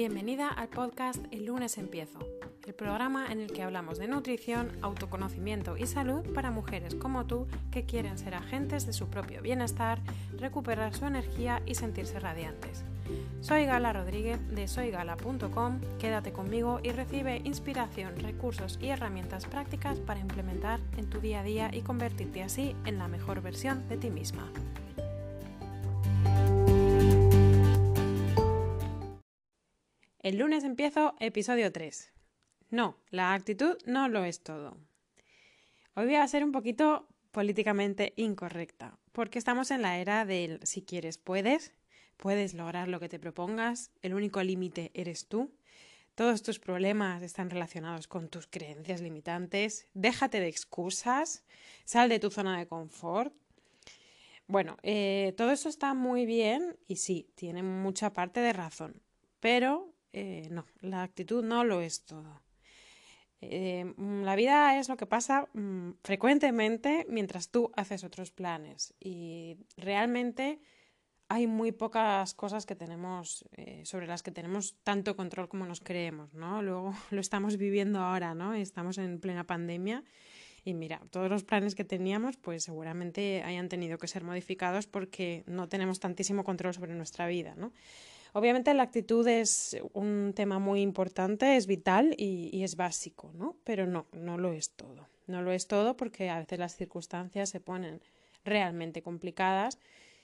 Bienvenida al podcast El lunes empiezo, el programa en el que hablamos de nutrición, autoconocimiento y salud para mujeres como tú que quieren ser agentes de su propio bienestar, recuperar su energía y sentirse radiantes. Soy Gala Rodríguez de soygala.com, quédate conmigo y recibe inspiración, recursos y herramientas prácticas para implementar en tu día a día y convertirte así en la mejor versión de ti misma. El lunes empiezo episodio 3. No, la actitud no lo es todo. Hoy voy a ser un poquito políticamente incorrecta, porque estamos en la era del si quieres puedes, puedes lograr lo que te propongas, el único límite eres tú, todos tus problemas están relacionados con tus creencias limitantes, déjate de excusas, sal de tu zona de confort. Bueno, eh, todo eso está muy bien y sí, tiene mucha parte de razón, pero eh, no, la actitud no lo es todo. Eh, mm, la vida es lo que pasa mm, frecuentemente mientras tú haces otros planes y realmente hay muy pocas cosas que tenemos eh, sobre las que tenemos tanto control como nos creemos, ¿no? Luego lo estamos viviendo ahora, ¿no? Estamos en plena pandemia y mira, todos los planes que teníamos pues seguramente hayan tenido que ser modificados porque no tenemos tantísimo control sobre nuestra vida, ¿no? Obviamente la actitud es un tema muy importante, es vital y, es básico, ¿no? Pero no, no lo es todo. No lo es todo porque a veces las circunstancias se ponen realmente complicadas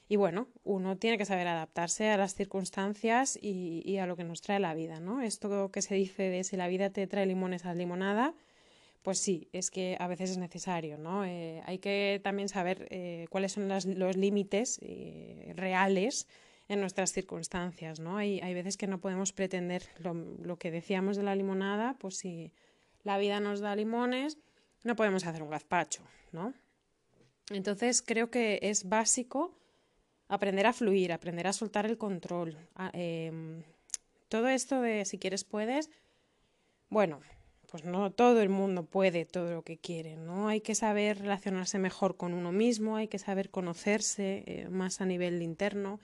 y bueno, uno tiene que saber adaptarse a las circunstancias y, a lo que nos trae la vida, ¿no? Esto que se dice de si la vida te trae limones a limonada, pues sí, es que a veces es necesario, ¿no? Eh, hay que también saber eh, cuáles son los límites eh, reales en nuestras circunstancias, ¿no? Hay, hay veces que no podemos pretender lo, que decíamos de la limonada, pues si la vida nos da limones, no podemos hacer un gazpacho, ¿no? Entonces creo que es básico aprender a fluir, aprender a soltar el control. Em, todo esto de si quieres puedes, bueno, pues no todo el mundo puede todo lo que quiere, ¿no? Hay que saber relacionarse mejor con uno mismo, hay que saber conocerse eh, más a nivel interno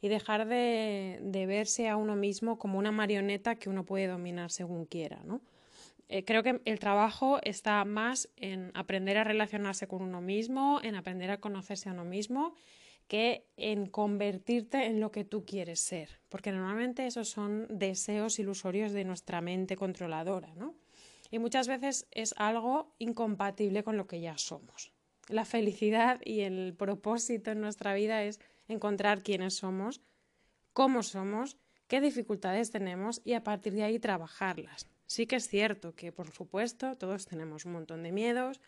y dejar de, de, verse a uno mismo como una marioneta que uno puede dominar según quiera, ¿no? Eh, creo que el trabajo está más en aprender a relacionarse con uno mismo, en aprender a conocerse a uno mismo, que en convertirte en lo que tú quieres ser, porque normalmente esos son deseos ilusorios de nuestra mente controladora, ¿no? Y muchas veces es algo incompatible con lo que ya somos. La felicidad y el propósito en nuestra vida es encontrar quiénes somos, cómo somos, qué dificultades tenemos y a partir de ahí trabajarlas. Sí que es cierto que, por supuesto, todos tenemos un montón de miedos,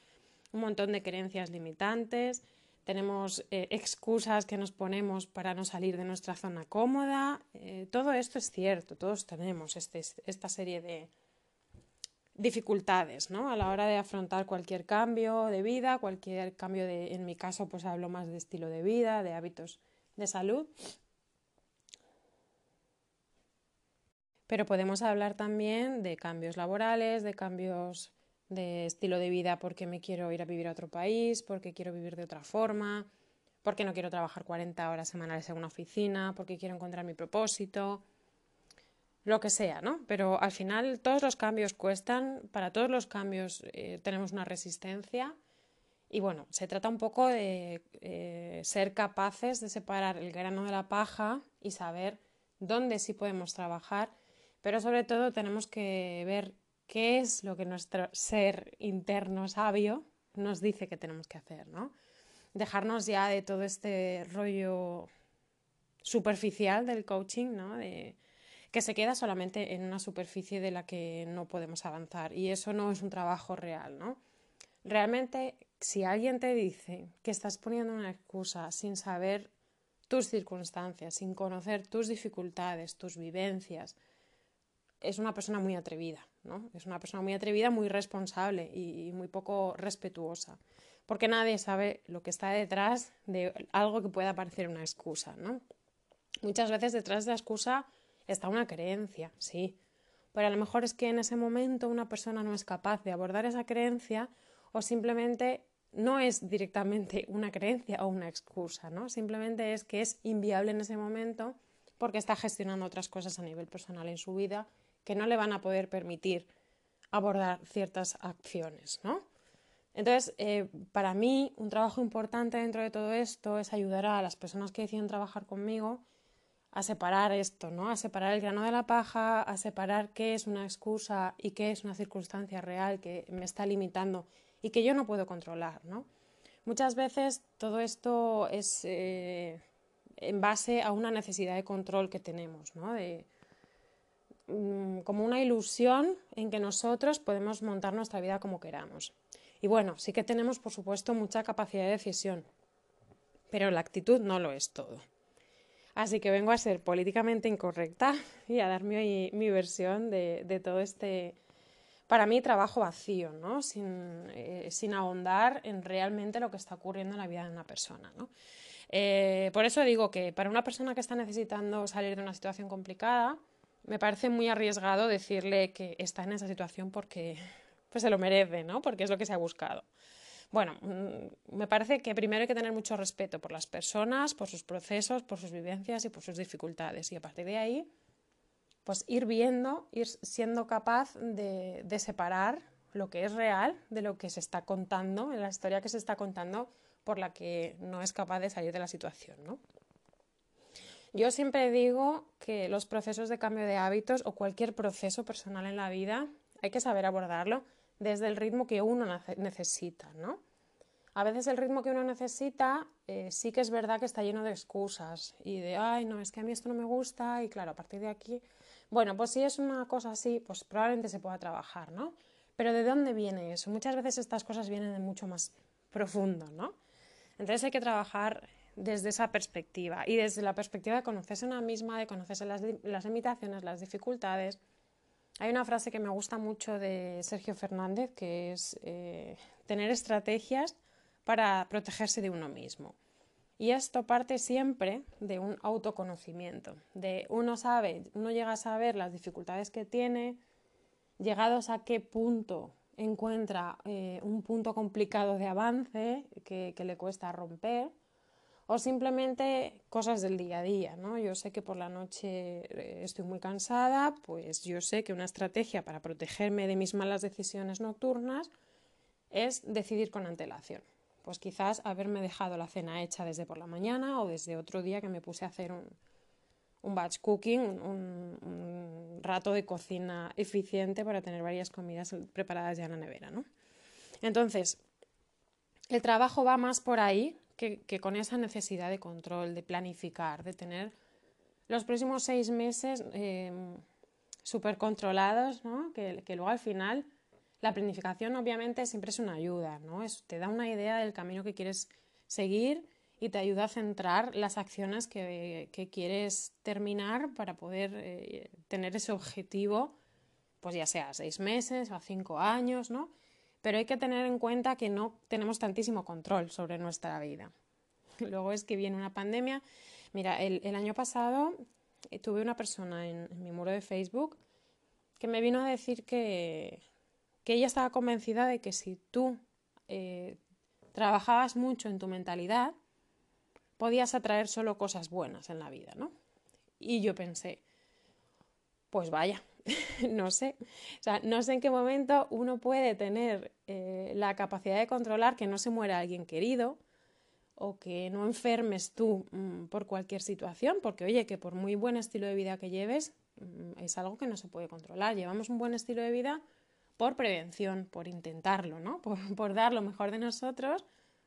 un montón de creencias limitantes, tenemos eh, excusas que nos ponemos para no salir de nuestra zona cómoda. Eh, todo esto es cierto, todos tenemos este, esta serie de dificultades ¿no? a la hora de afrontar cualquier cambio de vida, cualquier cambio de, en mi caso, pues hablo más de estilo de vida, de hábitos de salud. Pero podemos hablar también de cambios laborales, de cambios de estilo de vida porque me quiero ir a vivir a otro país, porque quiero vivir de otra forma, porque no quiero trabajar 40 horas semanales en una oficina, porque quiero encontrar mi propósito, lo que sea, ¿no? Pero al final todos los cambios cuestan, para todos los cambios eh, tenemos una resistencia y bueno, se trata un poco de eh, ser capaces de separar el grano de la paja y saber dónde sí podemos trabajar, pero sobre todo tenemos que ver qué es lo que nuestro ser interno sabio nos dice que tenemos que hacer, ¿no? Dejarnos ya de todo este rollo superficial del coaching, ¿no? De, que se queda solamente en una superficie de la que no podemos avanzar y eso no es un trabajo real, ¿no? Realmente si alguien te dice que estás poniendo una excusa sin saber tus circunstancias, sin conocer tus dificultades, tus vivencias, es una persona muy atrevida, ¿no? Es una persona muy atrevida, muy responsable y, muy poco respetuosa, porque nadie sabe lo que está detrás de algo que pueda parecer una excusa, ¿no? Muchas veces detrás de la excusa está una creencia, sí, pero a lo mejor es que en ese momento una persona no es capaz de abordar esa creencia o simplemente no es directamente una creencia o una excusa, ¿no? Simplemente es que es inviable en ese momento porque está gestionando otras cosas a nivel personal en su vida que no le van a poder permitir abordar ciertas acciones, ¿no? Entonces, eh, para mí, un trabajo importante dentro de todo esto es ayudar a las personas que deciden trabajar conmigo a separar esto, ¿no? A separar el grano de la paja, a separar qué es una excusa y qué es una circunstancia real que me está limitando y que yo no puedo controlar, ¿no? Muchas veces todo esto es eh, en base a una necesidad de control que tenemos, ¿no? De, mm, como una ilusión en que nosotros podemos montar nuestra vida como queramos. Y bueno, sí que tenemos, por supuesto, mucha capacidad de decisión, pero la actitud no lo es todo. Así que vengo a ser políticamente incorrecta y a dar mi, versión de, todo este, para mí, trabajo vacío, ¿no? Sin, eh, ahondar en realmente lo que está ocurriendo en la vida de una persona, ¿no? Eh, por eso digo que para una persona que está necesitando salir de una situación complicada, me parece muy arriesgado decirle que está en esa situación porque pues se lo merece, ¿no? Porque es lo que se ha buscado. Bueno, mm, me parece que primero hay que tener mucho respeto por las personas, por sus procesos, por sus vivencias y por sus dificultades. Y a partir de ahí, pues ir viendo, ir siendo capaz de, separar lo que es real de lo que se está contando, en la historia que se está contando por la que no es capaz de salir de la situación, ¿no? Yo siempre digo que los procesos de cambio de hábitos o cualquier proceso personal en la vida hay que saber abordarlo desde el ritmo que uno necesita, ¿no? A veces el ritmo que uno necesita eh, sí que es verdad que está lleno de excusas y de, ay, no, es que a mí esto no me gusta y claro, a partir de aquí, bueno, pues si es una cosa así, pues probablemente se pueda trabajar, ¿no? Pero ¿de dónde viene eso? Muchas veces estas cosas vienen de mucho más profundo, ¿no? Entonces hay que trabajar desde esa perspectiva y desde la perspectiva de conocerse una misma, de conocerse las, las limitaciones, las dificultades, hay una frase que me gusta mucho de Sergio Fernández que es eh, tener estrategias para protegerse de uno mismo. Y esto parte siempre de un autoconocimiento, de uno sabe, uno llega a saber las dificultades que tiene, llegados a qué punto encuentra eh, un punto complicado de avance que le cuesta romper o simplemente cosas del día a día, ¿no? Yo sé que por la noche eh, estoy muy cansada, pues yo sé que una estrategia para protegerme de mis malas decisiones nocturnas es decidir con antelación. Pues quizás haberme dejado la cena hecha desde por la mañana o desde otro día que me puse a hacer un, batch cooking, un, un, rato de cocina eficiente para tener varias comidas preparadas ya en la nevera, ¿no? Entonces, el trabajo va más por ahí que, con esa necesidad de control, de planificar, de tener los próximos seis meses eh, súper controlados, ¿no? que, luego al final la planificación obviamente siempre es una ayuda, ¿no? te da una idea del camino que quieres seguir y te ayuda a centrar las acciones que, quieres terminar para poder eh, tener ese objetivo, pues ya sea seis meses o cinco años, ¿no? Pero hay que tener en cuenta que no tenemos tantísimo control sobre nuestra vida. Luego es que viene una pandemia. Mira, el, año pasado eh, tuve una persona en, mi muro de Facebook que me vino a decir que, ella estaba convencida de que si tú eh, trabajabas mucho en tu mentalidad, podías atraer solo cosas buenas en la vida, ¿no? Y yo pensé, pues vaya, no sé. O sea, no sé en qué momento uno puede tener eh, la capacidad de controlar que no se muera alguien querido o que no enfermes tú mm, por cualquier situación, porque oye, que por muy buen estilo de vida que lleves, mm, es algo que no se puede controlar. Llevamos un buen estilo de vida por prevención, por intentarlo, ¿no? Por, por dar lo mejor de nosotros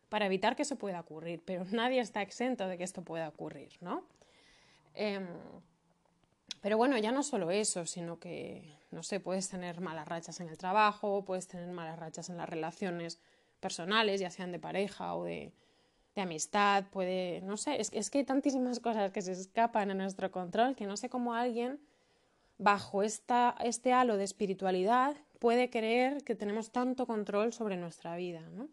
para evitar que eso pueda ocurrir, pero nadie está exento de que esto pueda ocurrir, ¿no? Em, pero bueno, ya no solo eso, sino que, no sé, puedes tener malas rachas en el trabajo, puedes tener malas rachas en las relaciones personales, ya sean de pareja o de, amistad, puede, no sé, es, es, que hay tantísimas cosas que se escapan a nuestro control que no sé cómo alguien bajo esta, este halo de espiritualidad puede creer que tenemos tanto control sobre nuestra vida, ¿no?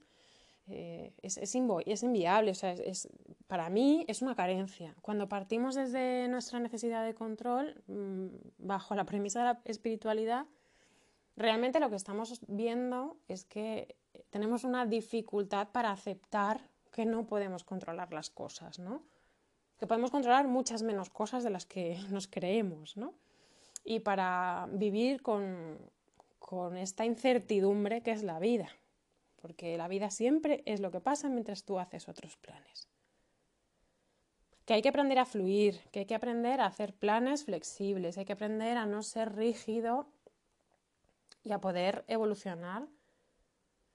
Eh, es, es, inviable, o sea, es, para mí es una carencia. Cuando partimos desde nuestra necesidad de control, mm, bajo la premisa de la espiritualidad, realmente lo que estamos viendo es que tenemos una dificultad para aceptar que no podemos controlar las cosas, ¿no? que podemos controlar muchas menos cosas de las que nos creemos, ¿no? Y para vivir con, con esta incertidumbre que es la vida, porque la vida siempre es lo que pasa mientras tú haces otros planes. Que hay que aprender a fluir, que hay que aprender a hacer planes flexibles, hay que aprender a no ser rígido y a poder evolucionar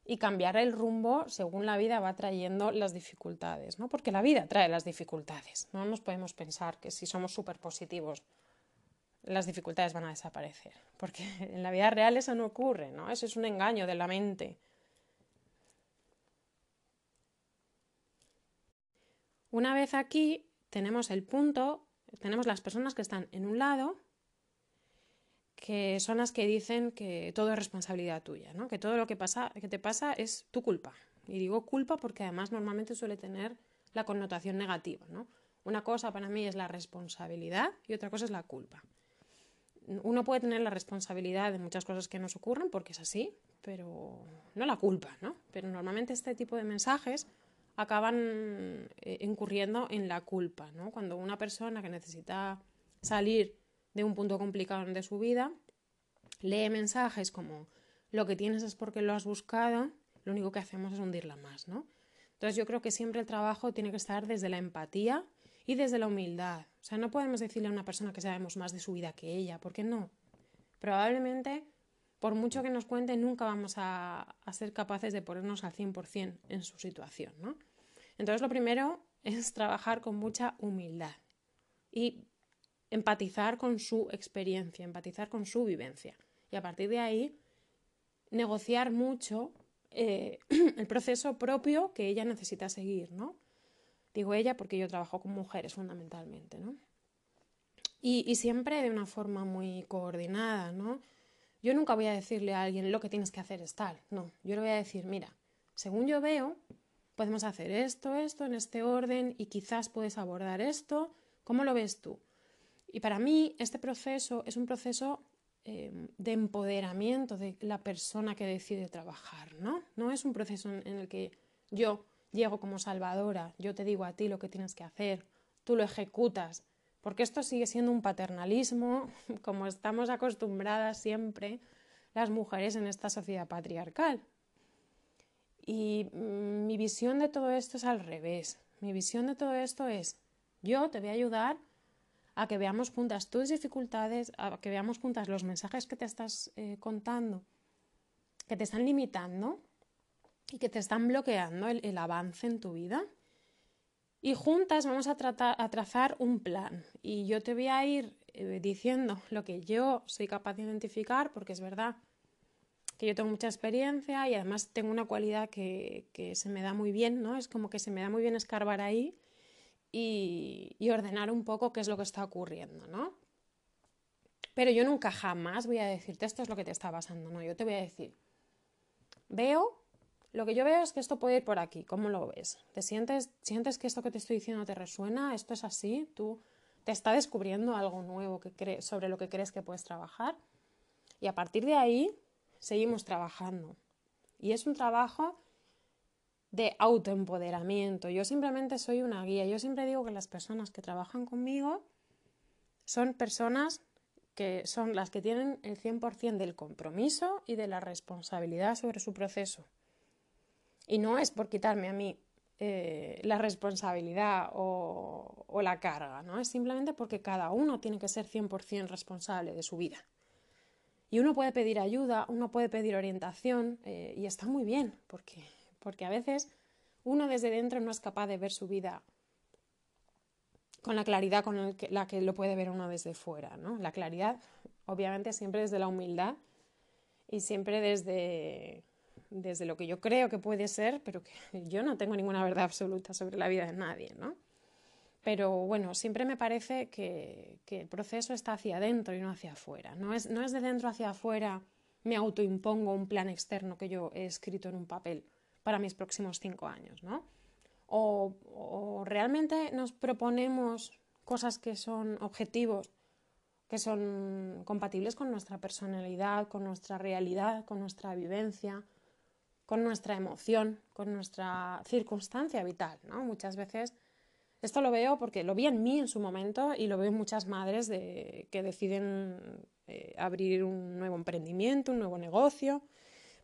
y cambiar el rumbo según la vida va trayendo las dificultades, ¿no? Porque la vida trae las dificultades. No nos podemos pensar que si somos súper positivos las dificultades van a desaparecer, porque en la vida real eso no ocurre, ¿no? Eso es un engaño de la mente. Una vez aquí tenemos el punto, tenemos las personas que están en un lado que son las que dicen que todo es responsabilidad tuya, ¿no? que todo lo que, pasa, que te pasa es tu culpa. Y digo culpa porque además normalmente suele tener la connotación negativa. ¿no? Una cosa para mí es la responsabilidad y otra cosa es la culpa. Uno puede tener la responsabilidad de muchas cosas que nos ocurren porque es así, pero no la culpa, ¿no? Pero normalmente este tipo de mensajes acaban eh, incurriendo en la culpa, ¿no? Cuando una persona que necesita salir de un punto complicado de su vida, lee mensajes como lo que tienes es porque lo has buscado, lo único que hacemos es hundirla más, ¿no? Entonces yo creo que siempre el trabajo tiene que estar desde la empatía y desde la humildad. O sea, no podemos decirle a una persona que sabemos más de su vida que ella, ¿por qué no? Probablemente, por mucho que nos cuente, nunca vamos a, a ser capaces de ponernos al 100% en su situación, ¿no? Entonces lo primero es trabajar con mucha humildad y empatizar con su experiencia, empatizar con su vivencia. Y a partir de ahí, negociar mucho eh, el proceso propio que ella necesita seguir, ¿no? Digo ella porque yo trabajo con mujeres fundamentalmente, ¿no? Y, y, siempre de una forma muy coordinada, ¿no? Yo nunca voy a decirle a alguien lo que tienes que hacer es tal, no. Yo le voy a decir, mira, según yo veo, podemos hacer esto, esto, en este orden y quizás puedes abordar esto. ¿Cómo lo ves tú? Y para mí este proceso es un proceso eh, de empoderamiento de la persona que decide trabajar, ¿no? No es un proceso en, el que yo llego como salvadora, yo te digo a ti lo que tienes que hacer, tú lo ejecutas, porque esto sigue siendo un paternalismo, como estamos acostumbradas siempre las mujeres en esta sociedad patriarcal. Y mm, mi visión de todo esto es al revés. Mi visión de todo esto es, yo te voy a ayudar a que veamos juntas tus dificultades, a que veamos juntas los mensajes que te estás eh, contando, que te están limitando y que te están bloqueando el, avance en tu vida. Y juntas vamos a, tratar, a trazar un plan. Y yo te voy a ir eh, diciendo lo que yo soy capaz de identificar, porque es verdad que yo tengo mucha experiencia y además tengo una cualidad que, que se me da muy bien, ¿no? Es como que se me da muy bien escarbar ahí y, ordenar un poco qué es lo que está ocurriendo, ¿no? Pero yo nunca jamás voy a decirte esto es lo que te está pasando, no, yo te voy a decir, veo, lo que yo veo es que esto puede ir por aquí, ¿cómo lo ves? ¿Te sientes, sientes que esto que te estoy diciendo te resuena? ¿Esto es así? ¿Tú te está descubriendo algo nuevo que sobre lo que crees que puedes trabajar? Y a partir de ahí seguimos trabajando. Y es un trabajo de autoempoderamiento. Yo simplemente soy una guía. Yo siempre digo que las personas que trabajan conmigo son personas que son las que tienen el 100% del compromiso y de la responsabilidad sobre su proceso. Y no es por quitarme a mí eh, la responsabilidad o, la carga, ¿no? Es simplemente porque cada uno tiene que ser 100% responsable de su vida. Y uno puede pedir ayuda, uno puede pedir orientación eh, y está muy bien, porque porque a veces uno desde dentro no es capaz de ver su vida con la claridad con la que lo puede ver uno desde fuera, ¿no? La claridad, obviamente, siempre desde la humildad y siempre desde, desde lo que yo creo que puede ser, pero que yo no tengo ninguna verdad absoluta sobre la vida de nadie, ¿no? Pero bueno, siempre me parece que, el proceso está hacia adentro y no hacia afuera. No es, no es de dentro hacia afuera, me autoimpongo un plan externo que yo he escrito en un papel para mis próximos cinco años, ¿no? O, realmente nos proponemos cosas que son objetivos, que son compatibles con nuestra personalidad, con nuestra realidad, con nuestra vivencia, con nuestra emoción, con nuestra circunstancia vital, ¿no? Muchas veces Esto lo veo porque lo vi en mí en su momento y lo veo en muchas madres que deciden eh, abrir un nuevo emprendimiento, un nuevo negocio,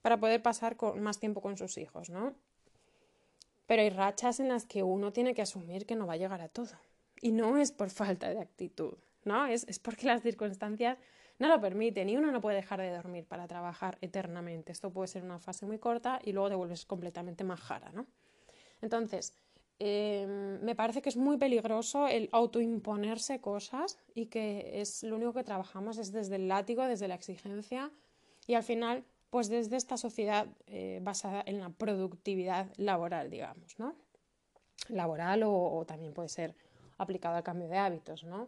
para poder pasar más tiempo con sus hijos, ¿no? Pero hay rachas en las que uno tiene que asumir que no va a llegar a todo. Y no es por falta de actitud, ¿no? Es, es porque las circunstancias no lo permiten y uno no puede dejar de dormir para trabajar eternamente. Esto puede ser una fase muy corta y luego te vuelves completamente majara, ¿no? Entonces, em, me parece que es muy peligroso el autoimponerse cosas y que es lo único que trabajamos es desde el látigo, desde la exigencia y al final, pues desde esta sociedad eh, basada en la productividad laboral, digamos, ¿no? Laboral o, también puede ser aplicado al cambio de hábitos, ¿no?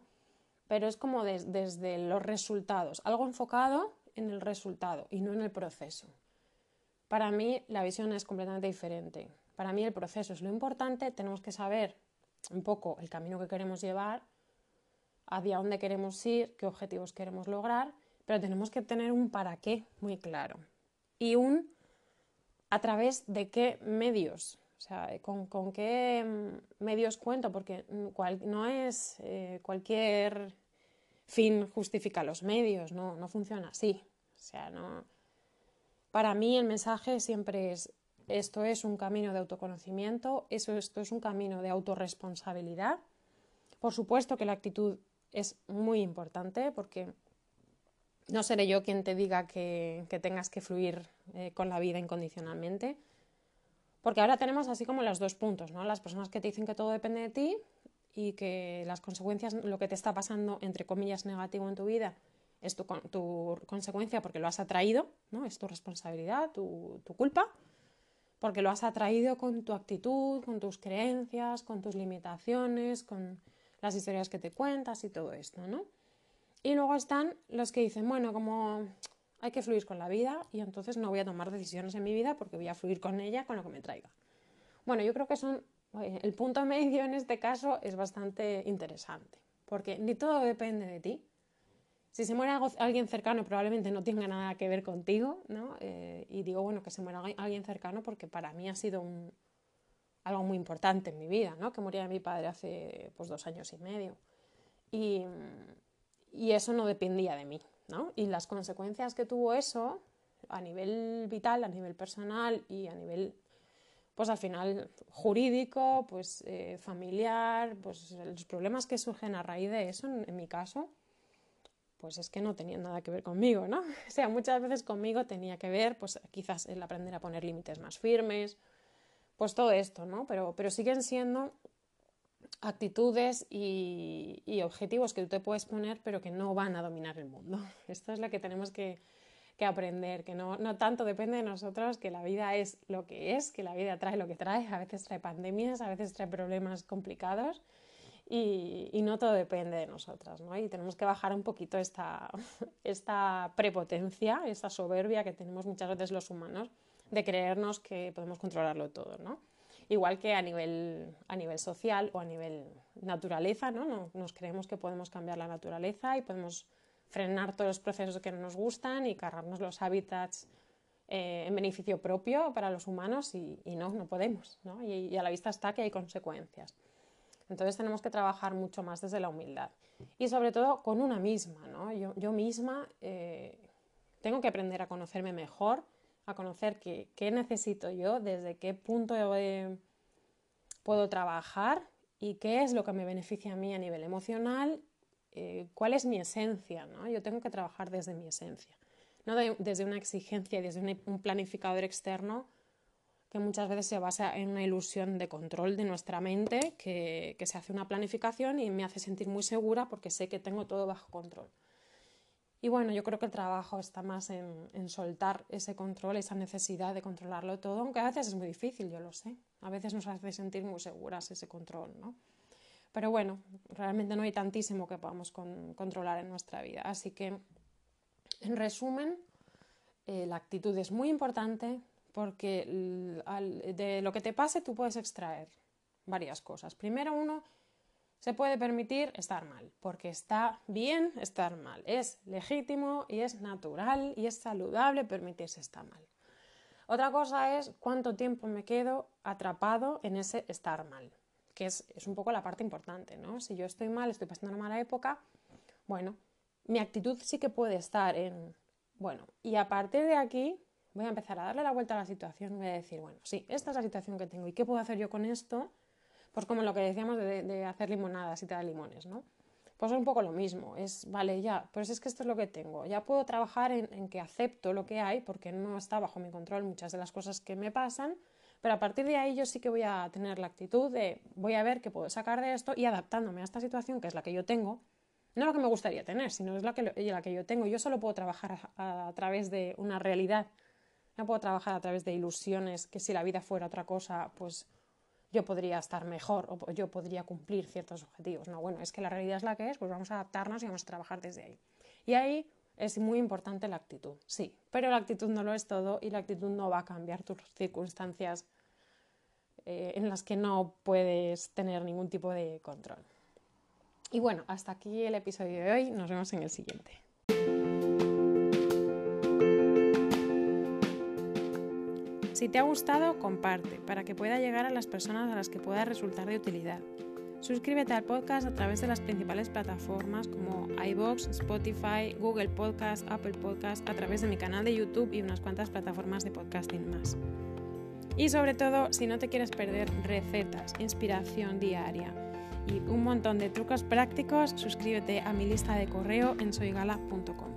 Pero es como desde los resultados, algo enfocado en el resultado y no en el proceso. Para mí la visión es completamente diferente. Para mí el proceso es lo importante, tenemos que saber un poco el camino que queremos llevar, hacia dónde queremos ir, qué objetivos queremos lograr, pero tenemos que tener un para qué muy claro y un a través de qué medios, o sea, con, qué mm, medios cuento, porque mm, no es eh, cualquier fin justifica los medios, no, no funciona así. O sea, no. Para mí el mensaje siempre es esto es un camino de autoconocimiento, esto es un camino de autorresponsabilidad. Por supuesto que la actitud es muy importante porque no seré yo quien te diga que, tengas que fluir eh, con la vida incondicionalmente. Porque ahora tenemos así como los dos puntos, ¿no? Las personas que te dicen que todo depende de ti y que las consecuencias, lo que te está pasando, entre comillas, negativo en tu vida, es tu, consecuencia porque lo has atraído, ¿no? Es tu responsabilidad, tu, tu culpa porque lo has atraído con tu actitud, con tus creencias, con tus limitaciones, con las historias que te cuentas y todo esto, ¿no? Y luego están los que dicen, bueno, como hay que fluir con la vida y entonces no voy a tomar decisiones en mi vida porque voy a fluir con ella, con lo que me traiga. Bueno, yo creo que son, el punto medio en este caso es bastante interesante, porque ni todo depende de ti, si se muere alguien cercano, probablemente no tenga nada que ver contigo, ¿no? Eh, y digo, bueno, que se muera alguien cercano porque para mí ha sido algo muy importante en mi vida, ¿no? Que muriera mi padre hace pues, dos años y medio. Y, y eso no dependía de mí, ¿no? Y las consecuencias que tuvo eso a nivel vital, a nivel personal y a nivel, pues al final jurídico, pues eh, familiar, pues los problemas que surgen a raíz de eso, en mi caso, pues es que no tenía nada que ver conmigo, ¿no? O sea, muchas veces conmigo tenía que ver, pues quizás el aprender a poner límites más firmes, pues todo esto, ¿no? Pero, pero siguen siendo actitudes y, objetivos que tú te puedes poner, pero que no van a dominar el mundo. Esto es lo que tenemos que, que aprender, que no, no, tanto depende de nosotros, que la vida es lo que es, que la vida trae lo que trae, a veces trae pandemias, a veces trae problemas complicados y, no todo depende de nosotras, ¿no? Y tenemos que bajar un poquito esta, esta prepotencia, esta soberbia que tenemos muchas veces los humanos de creernos que podemos controlarlo todo, ¿no? Igual que a nivel, a nivel social o a nivel naturaleza, ¿no? Nos creemos que podemos cambiar la naturaleza y podemos frenar todos los procesos que no nos gustan y cargarnos los hábitats eh, en beneficio propio para los humanos y, no, no podemos, ¿no? y a la vista está que hay consecuencias. Entonces tenemos que trabajar mucho más desde la humildad y sobre todo con una misma, ¿no? Yo, misma eh, tengo que aprender a conocerme mejor, a conocer qué, necesito yo, desde qué punto puedo trabajar y qué es lo que me beneficia a mí a nivel emocional, eh, cuál es mi esencia, ¿no? Yo tengo que trabajar desde mi esencia, no desde una exigencia, desde un planificador externo que muchas veces se basa en una ilusión de control de nuestra mente, que, se hace una planificación y me hace sentir muy segura porque sé que tengo todo bajo control. Y bueno, yo creo que el trabajo está más en, soltar ese control, esa necesidad de controlarlo todo, aunque a veces es muy difícil, yo lo sé. A veces nos hace sentir muy seguras ese control, ¿no? Pero bueno, realmente no hay tantísimo que podamos controlar en nuestra vida. Así que, en resumen, eh, la actitud es muy importante, porque de lo que te pase tú puedes extraer varias cosas. Primero, uno se puede permitir estar mal, porque está bien estar mal, es legítimo y es natural y es saludable permitirse estar mal. Otra cosa es cuánto tiempo me quedo atrapado en ese estar mal, que es, es un poco la parte importante, ¿no? Si yo estoy mal, estoy pasando una mala época, bueno, mi actitud sí que puede estar en, bueno, y a partir de aquí voy a empezar a darle la vuelta a la situación, voy a decir, bueno, sí, esta es la situación que tengo y qué puedo hacer yo con esto, pues como lo que decíamos de, hacer limonadas y te da limones, ¿no? Pues es un poco lo mismo, es, vale, ya, pues es que esto es lo que tengo, ya puedo trabajar en, en que acepto lo que hay porque no está bajo mi control muchas de las cosas que me pasan, pero a partir de ahí yo sí que voy a tener la actitud de voy a ver qué puedo sacar de esto y adaptándome a esta situación que es la que yo tengo, no lo que me gustaría tener, sino es la que, la que yo tengo. Yo solo puedo trabajar a, través de una realidad, no puedo trabajar a través de ilusiones que si la vida fuera otra cosa, pues yo podría estar mejor o yo podría cumplir ciertos objetivos. No, bueno, es que la realidad es la que es, pues vamos a adaptarnos y vamos a trabajar desde ahí. Y ahí es muy importante la actitud, sí, pero la actitud no lo es todo y la actitud no va a cambiar tus circunstancias eh, en las que no puedes tener ningún tipo de control. Y bueno, hasta aquí el episodio de hoy. Nos vemos en el siguiente. Si te ha gustado, comparte para que pueda llegar a las personas a las que pueda resultar de utilidad. Suscríbete al podcast a través de las principales plataformas como iBox, Spotify, Google Podcast, Apple Podcast, a través de mi canal de YouTube y unas cuantas plataformas de podcasting más. Y sobre todo, si no te quieres perder recetas, inspiración diaria, y un montón de trucos prácticos, suscríbete a mi lista de correo en soygala.com.